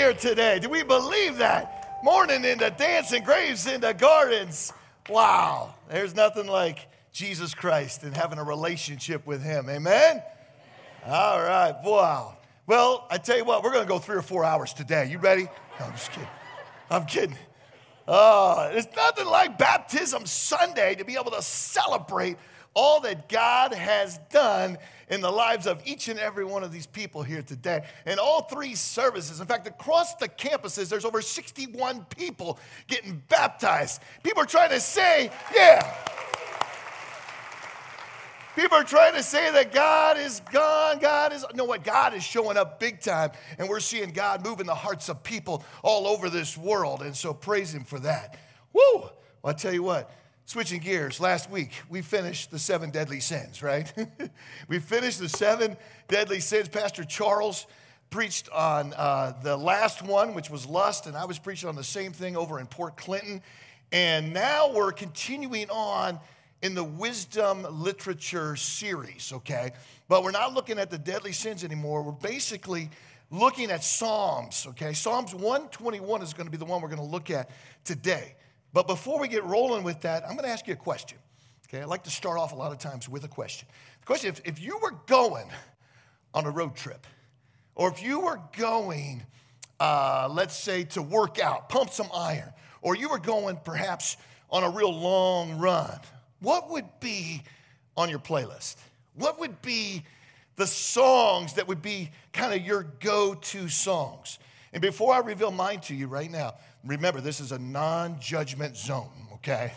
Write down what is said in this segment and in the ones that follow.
here today. Do we believe that? Mourning into dancing graves in the gardens. Wow, there's nothing like Jesus Christ and having a relationship with Him. Amen? All right, wow. Well, I tell you what, we're going to go three or four hours today. You ready? No, I'm just kidding. I'm kidding. Oh, it's nothing like Baptism Sunday to be able to celebrate all that God has done in the lives of each and every one of these people here today. In all three services, in fact, across the campuses, there's over 61 people getting baptized. People are trying to say, yeah. People are trying to say that God is gone. God is, no, what? God is showing up big time, and we're seeing God move in the hearts of people all over this world. And so praise Him for that. Woo! Well, I tell you what, Switching gears, last week we finished the seven deadly sins, right? we finished the seven deadly sins. Pastor Charles preached on uh, the last one, which was lust, and I was preaching on the same thing over in Port Clinton. And now we're continuing on in the wisdom literature series, okay? But we're not looking at the deadly sins anymore. We're basically looking at Psalms, okay? Psalms 121 is going to be the one we're going to look at today. But before we get rolling with that, I'm going to ask you a question. Okay, I like to start off a lot of times with a question. The question if, if you were going on a road trip, or if you were going, uh, let's say, to work out, pump some iron, or you were going perhaps on a real long run, what would be on your playlist? What would be the songs that would be kind of your go to songs? And before I reveal mine to you right now, remember this is a non judgment zone, okay?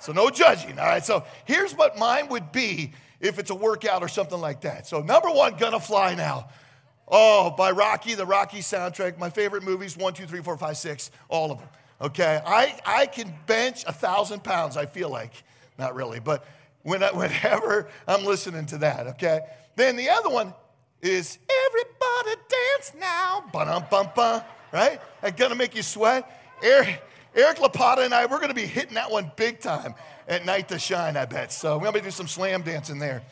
So no judging, all right? So here's what mine would be if it's a workout or something like that. So, number one, Gonna Fly Now. Oh, by Rocky, the Rocky soundtrack. My favorite movies one, two, three, four, five, six, all of them. Okay, I, I can bench a thousand pounds, I feel like. Not really, but when I, whenever I'm listening to that, okay? Then the other one is Everybody Dance Now. Ba-dum-bum-bum right? That's gonna make you sweat. Eric, Eric LaPata and I, we're gonna be hitting that one big time at Night to Shine, I bet. So we're gonna be do some slam dancing there.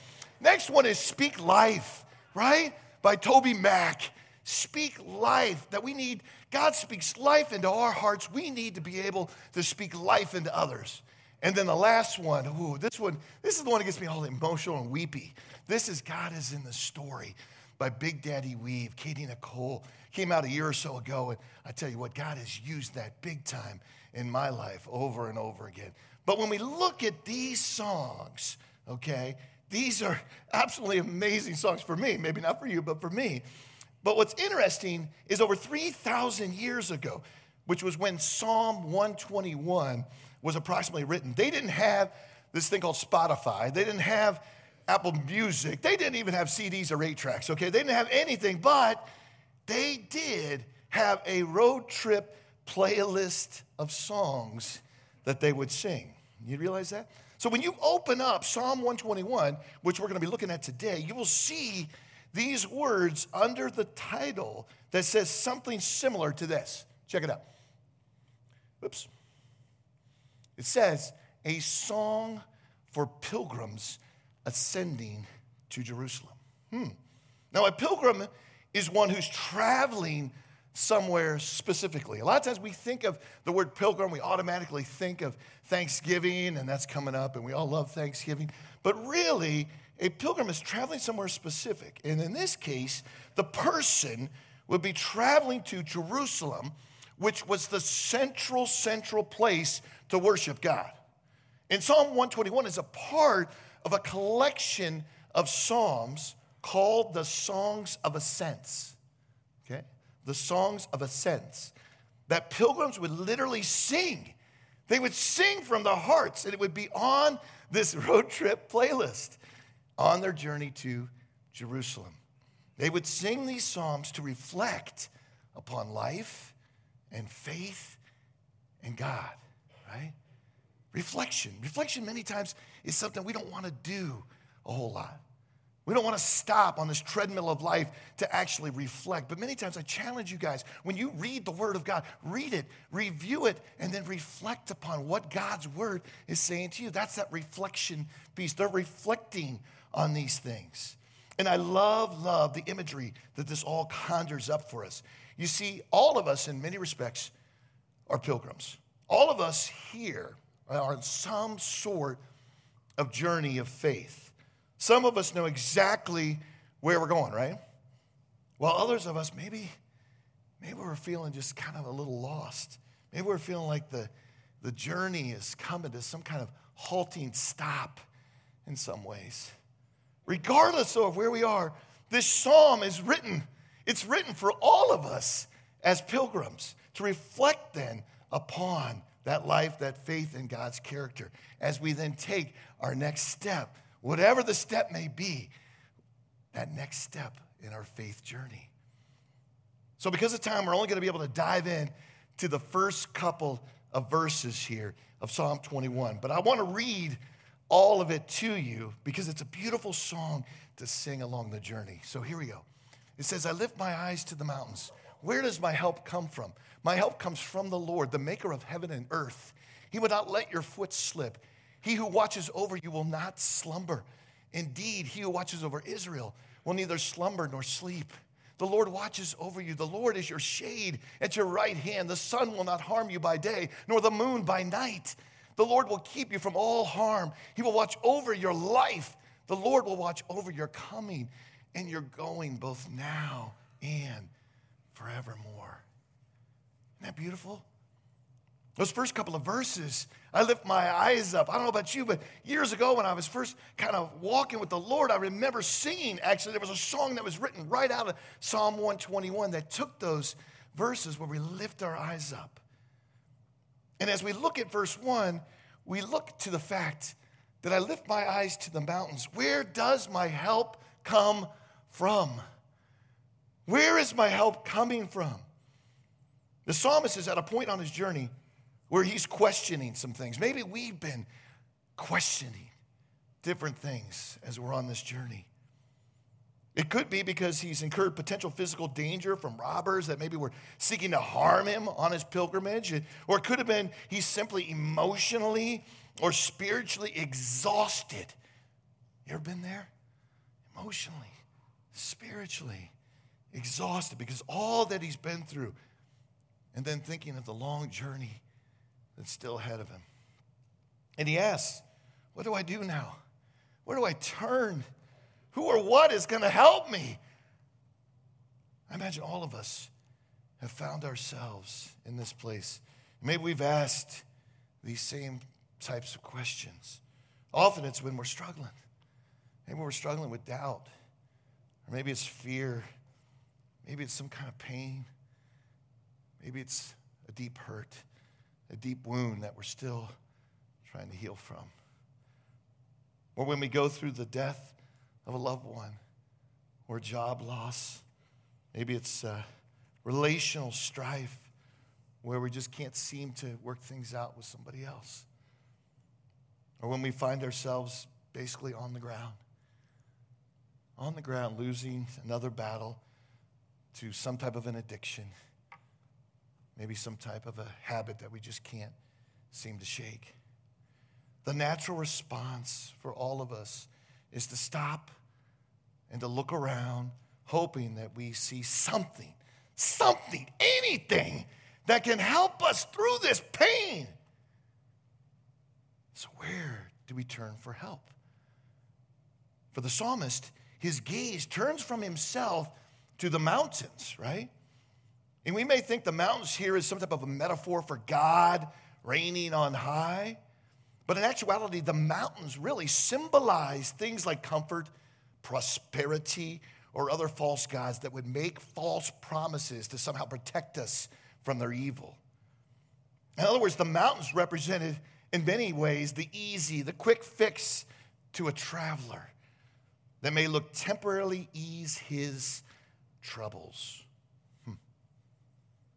Next one is Speak Life, right? By TobyMac. Speak life that we need. God speaks life into our hearts. We need to be able to speak life into others. And then the last one, ooh, this one, this is the one that gets me all emotional and weepy. This is God is in the story by Big Daddy Weave, Katy Nichole. Came out a year or so ago, and I tell you what, God has used that big time in my life over and over again. But when we look at these songs, okay, these are absolutely amazing songs for me, maybe not for you, but for me. But what's interesting is over 3,000 years ago, which was when Psalm 121 was approximately written, they didn't have this thing called Spotify. They didn't have Apple Music. They didn't even have CDs or eight tracks, okay? They didn't have anything, but they did have a road trip playlist of songs that they would sing. You realize that? So when you open up Psalm 121, which we're going to be looking at today, you will see these words under the title that says something similar to this. Check it out. Oops. It says, A song for pilgrims ascending to Jerusalem. Hmm. Now, a pilgrim is one who's traveling somewhere specifically. A lot of times we think of the word pilgrim, we automatically think of Thanksgiving, and that's coming up, and we all love Thanksgiving. But really, a pilgrim is traveling somewhere specific. And in this case, the person would be traveling to Jerusalem, which was the central, central place to worship God. And Psalm 121 is a part of a collection of psalms called the Songs of Ascents. Okay? The Songs of Ascents. That pilgrims would literally sing. They would sing from the hearts, and it would be on this road trip playlist on their journey to Jerusalem. They would sing these psalms to reflect upon life and faith and God, right? Reflection. Reflection, many times, is something we don't want to do a whole lot. We don't want to stop on this treadmill of life to actually reflect. But many times I challenge you guys when you read the Word of God, read it, review it, and then reflect upon what God's Word is saying to you. That's that reflection piece. They're reflecting on these things. And I love, love the imagery that this all conjures up for us. You see, all of us, in many respects, are pilgrims. All of us here are in some sort of journey of faith. Some of us know exactly where we're going, right? While others of us, maybe, maybe we're feeling just kind of a little lost. Maybe we're feeling like the, the journey is coming to some kind of halting stop in some ways. Regardless of where we are, this psalm is written. It's written for all of us as pilgrims to reflect then upon that life, that faith in God's character as we then take our next step, whatever the step may be, that next step in our faith journey. So, because of time, we're only going to be able to dive in to the first couple of verses here of Psalm 21. But I want to read all of it to you because it's a beautiful song to sing along the journey. So here we go. It says, I lift my eyes to the mountains. Where does my help come from? My help comes from the Lord, the maker of heaven and earth. He will not let your foot slip. He who watches over you will not slumber. Indeed, he who watches over Israel will neither slumber nor sleep. The Lord watches over you. The Lord is your shade at your right hand. The sun will not harm you by day, nor the moon by night. The Lord will keep you from all harm. He will watch over your life. The Lord will watch over your coming and your going, both now and forevermore. Isn't that beautiful? Those first couple of verses, I lift my eyes up. I don't know about you, but years ago when I was first kind of walking with the Lord, I remember singing. Actually, there was a song that was written right out of Psalm 121 that took those verses where we lift our eyes up. And as we look at verse 1, we look to the fact that I lift my eyes to the mountains. Where does my help come from? Where is my help coming from? The psalmist is at a point on his journey where he's questioning some things. Maybe we've been questioning different things as we're on this journey. It could be because he's incurred potential physical danger from robbers that maybe were seeking to harm him on his pilgrimage. Or it could have been he's simply emotionally or spiritually exhausted. You ever been there? Emotionally, spiritually exhausted because all that he's been through. And then thinking of the long journey that's still ahead of him. And he asks, What do I do now? Where do I turn? Who or what is going to help me? I imagine all of us have found ourselves in this place. Maybe we've asked these same types of questions. Often it's when we're struggling. Maybe we're struggling with doubt, or maybe it's fear, maybe it's some kind of pain, maybe it's a deep hurt a deep wound that we're still trying to heal from. Or when we go through the death of a loved one, or job loss, maybe it's relational strife where we just can't seem to work things out with somebody else. Or when we find ourselves basically on the ground, on the ground, losing another battle to some type of an addiction maybe some type of a habit that we just can't seem to shake. The natural response for all of us is to stop and to look around, hoping that we see something, something, anything that can help us through this pain. So, where do we turn for help? For the psalmist, his gaze turns from himself to the mountains, right? And we may think the mountains here is some type of a metaphor for God reigning on high. But in actuality, the mountains really symbolize things like comfort, prosperity, or other false gods that would make false promises to somehow protect us from their evil. In other words, the mountains represented, in many ways, the easy, the quick fix to a traveler that may look temporarily ease his troubles. Hmm.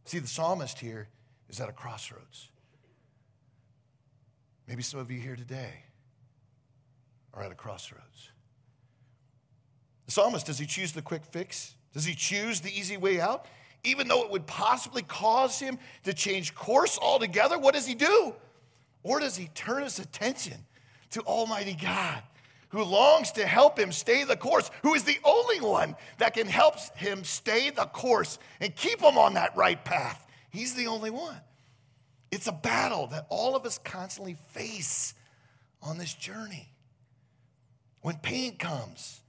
See, the psalmist here is at a crossroads. Maybe some of you here today are at a crossroads. The psalmist, does he choose the quick fix? Does he choose the easy way out? Even though it would possibly cause him to change course altogether, what does he do? Or does he turn his attention to Almighty God, who longs to help him stay the course, who is the only one that can help him stay the course and keep him on that right path. He's the only one. It's a battle that all of us constantly face on this journey. When pain comes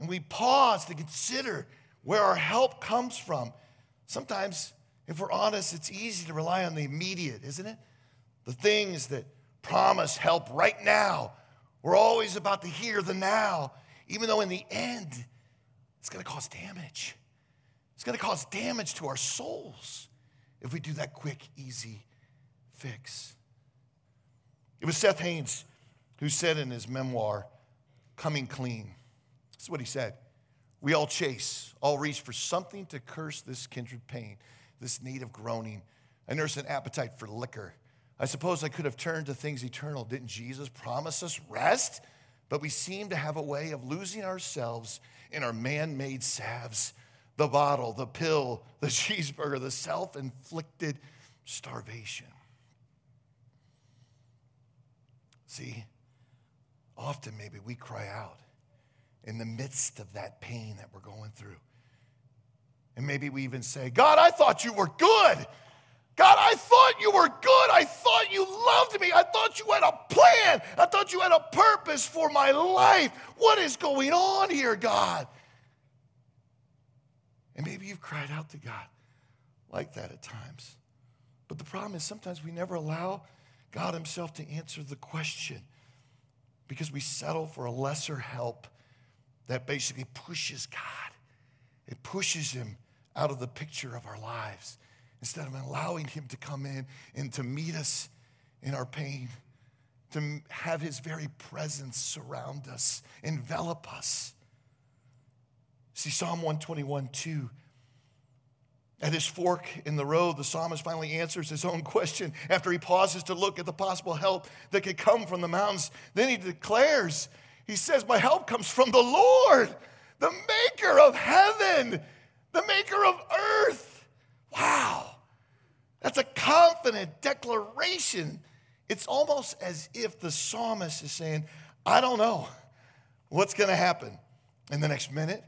and we pause to consider where our help comes from, sometimes, if we're honest, it's easy to rely on the immediate, isn't it? The things that promise help right now. We're always about the here, the now, even though in the end, it's going to cause damage. It's going to cause damage to our souls if we do that quick, easy fix. It was Seth Haines who said in his memoir, Coming Clean, this is what he said. We all chase, all reach for something to curse this kindred pain, this need of groaning. I nurse an appetite for liquor. I suppose I could have turned to things eternal. Didn't Jesus promise us rest? But we seem to have a way of losing ourselves in our man made salves the bottle, the pill, the cheeseburger, the self inflicted starvation. See, often maybe we cry out in the midst of that pain that we're going through. And maybe we even say, God, I thought you were good. God, I thought you were good. I thought you loved me. I thought you had a plan. I thought you had a purpose for my life. What is going on here, God? And maybe you've cried out to God like that at times. But the problem is sometimes we never allow God Himself to answer the question because we settle for a lesser help that basically pushes God. It pushes Him out of the picture of our lives instead of allowing Him to come in and to meet us in our pain, to have His very presence surround us, envelop us. See, Psalm 121 2. At his fork in the road, the psalmist finally answers his own question after he pauses to look at the possible help that could come from the mountains. Then he declares, he says, My help comes from the Lord, the maker of heaven, the maker of earth. Wow. That's a confident declaration. It's almost as if the psalmist is saying, I don't know what's going to happen in the next minute,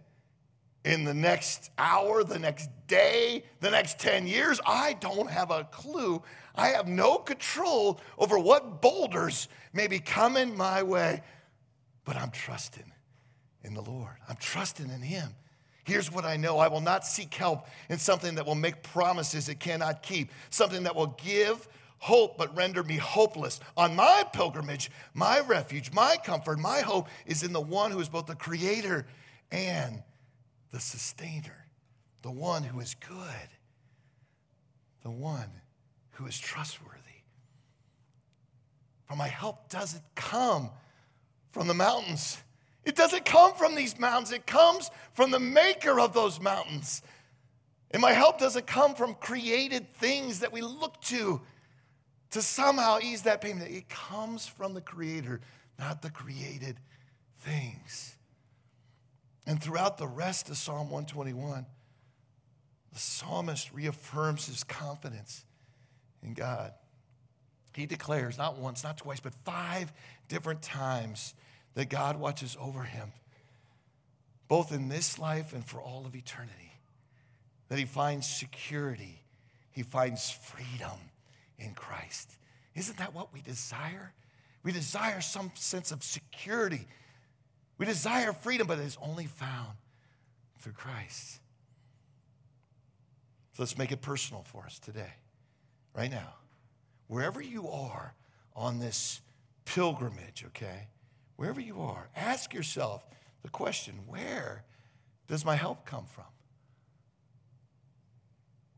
in the next hour, the next day, the next 10 years. I don't have a clue. I have no control over what boulders may be coming my way, but I'm trusting in the Lord. I'm trusting in Him. Here's what I know I will not seek help in something that will make promises it cannot keep, something that will give hope but render me hopeless. On my pilgrimage, my refuge, my comfort, my hope is in the one who is both the creator and the sustainer, the one who is good, the one who is trustworthy. For my help doesn't come from the mountains. It doesn't come from these mountains. It comes from the maker of those mountains. And my help doesn't come from created things that we look to to somehow ease that pain. It comes from the creator, not the created things. And throughout the rest of Psalm 121, the psalmist reaffirms his confidence in God. He declares, not once, not twice, but five different times, that God watches over him, both in this life and for all of eternity. That he finds security, he finds freedom in Christ. Isn't that what we desire? We desire some sense of security we desire freedom, but it is only found through Christ. So let's make it personal for us today, right now. Wherever you are on this pilgrimage, okay? Wherever you are, ask yourself the question where does my help come from?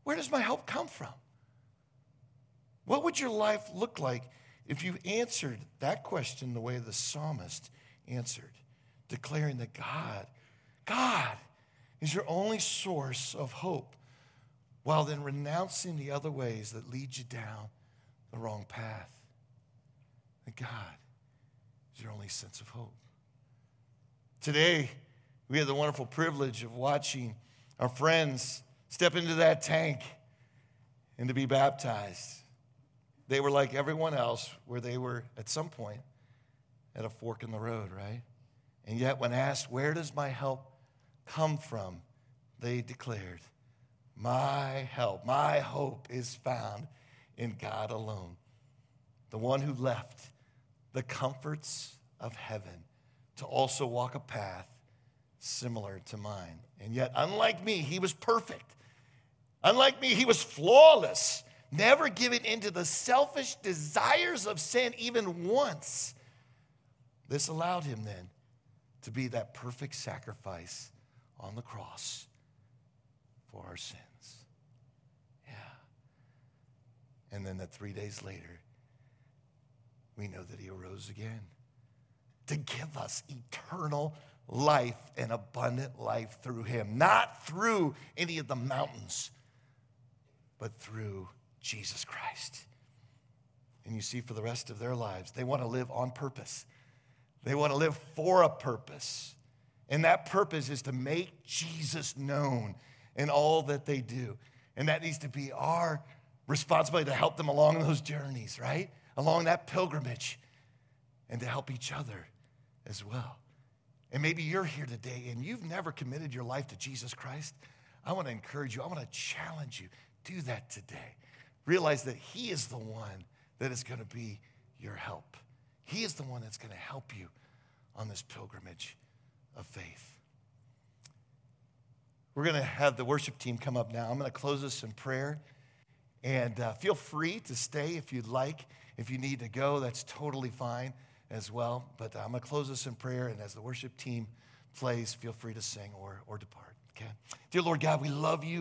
Where does my help come from? What would your life look like if you answered that question the way the psalmist answered? declaring that God, God is your only source of hope, while then renouncing the other ways that lead you down the wrong path. That God is your only sense of hope. Today, we had the wonderful privilege of watching our friends step into that tank and to be baptized. They were like everyone else, where they were at some point at a fork in the road, right? And yet, when asked, Where does my help come from? they declared, My help, my hope is found in God alone, the one who left the comforts of heaven to also walk a path similar to mine. And yet, unlike me, he was perfect. Unlike me, he was flawless, never giving into the selfish desires of sin even once. This allowed him then to be that perfect sacrifice on the cross for our sins. Yeah. And then that three days later, we know that he arose again to give us eternal life and abundant life through him, not through any of the mountains, but through Jesus Christ. And you see, for the rest of their lives, they want to live on purpose. They want to live for a purpose. And that purpose is to make Jesus known in all that they do. And that needs to be our responsibility to help them along those journeys, right? Along that pilgrimage, and to help each other as well. And maybe you're here today and you've never committed your life to Jesus Christ. I want to encourage you, I want to challenge you. Do that today. Realize that He is the one that is going to be your help. He is the one that's going to help you on this pilgrimage of faith. We're going to have the worship team come up now. I'm going to close this in prayer. And uh, feel free to stay if you'd like. If you need to go, that's totally fine as well. But I'm going to close this in prayer. And as the worship team plays, feel free to sing or, or depart. Okay? Dear Lord God, we love you.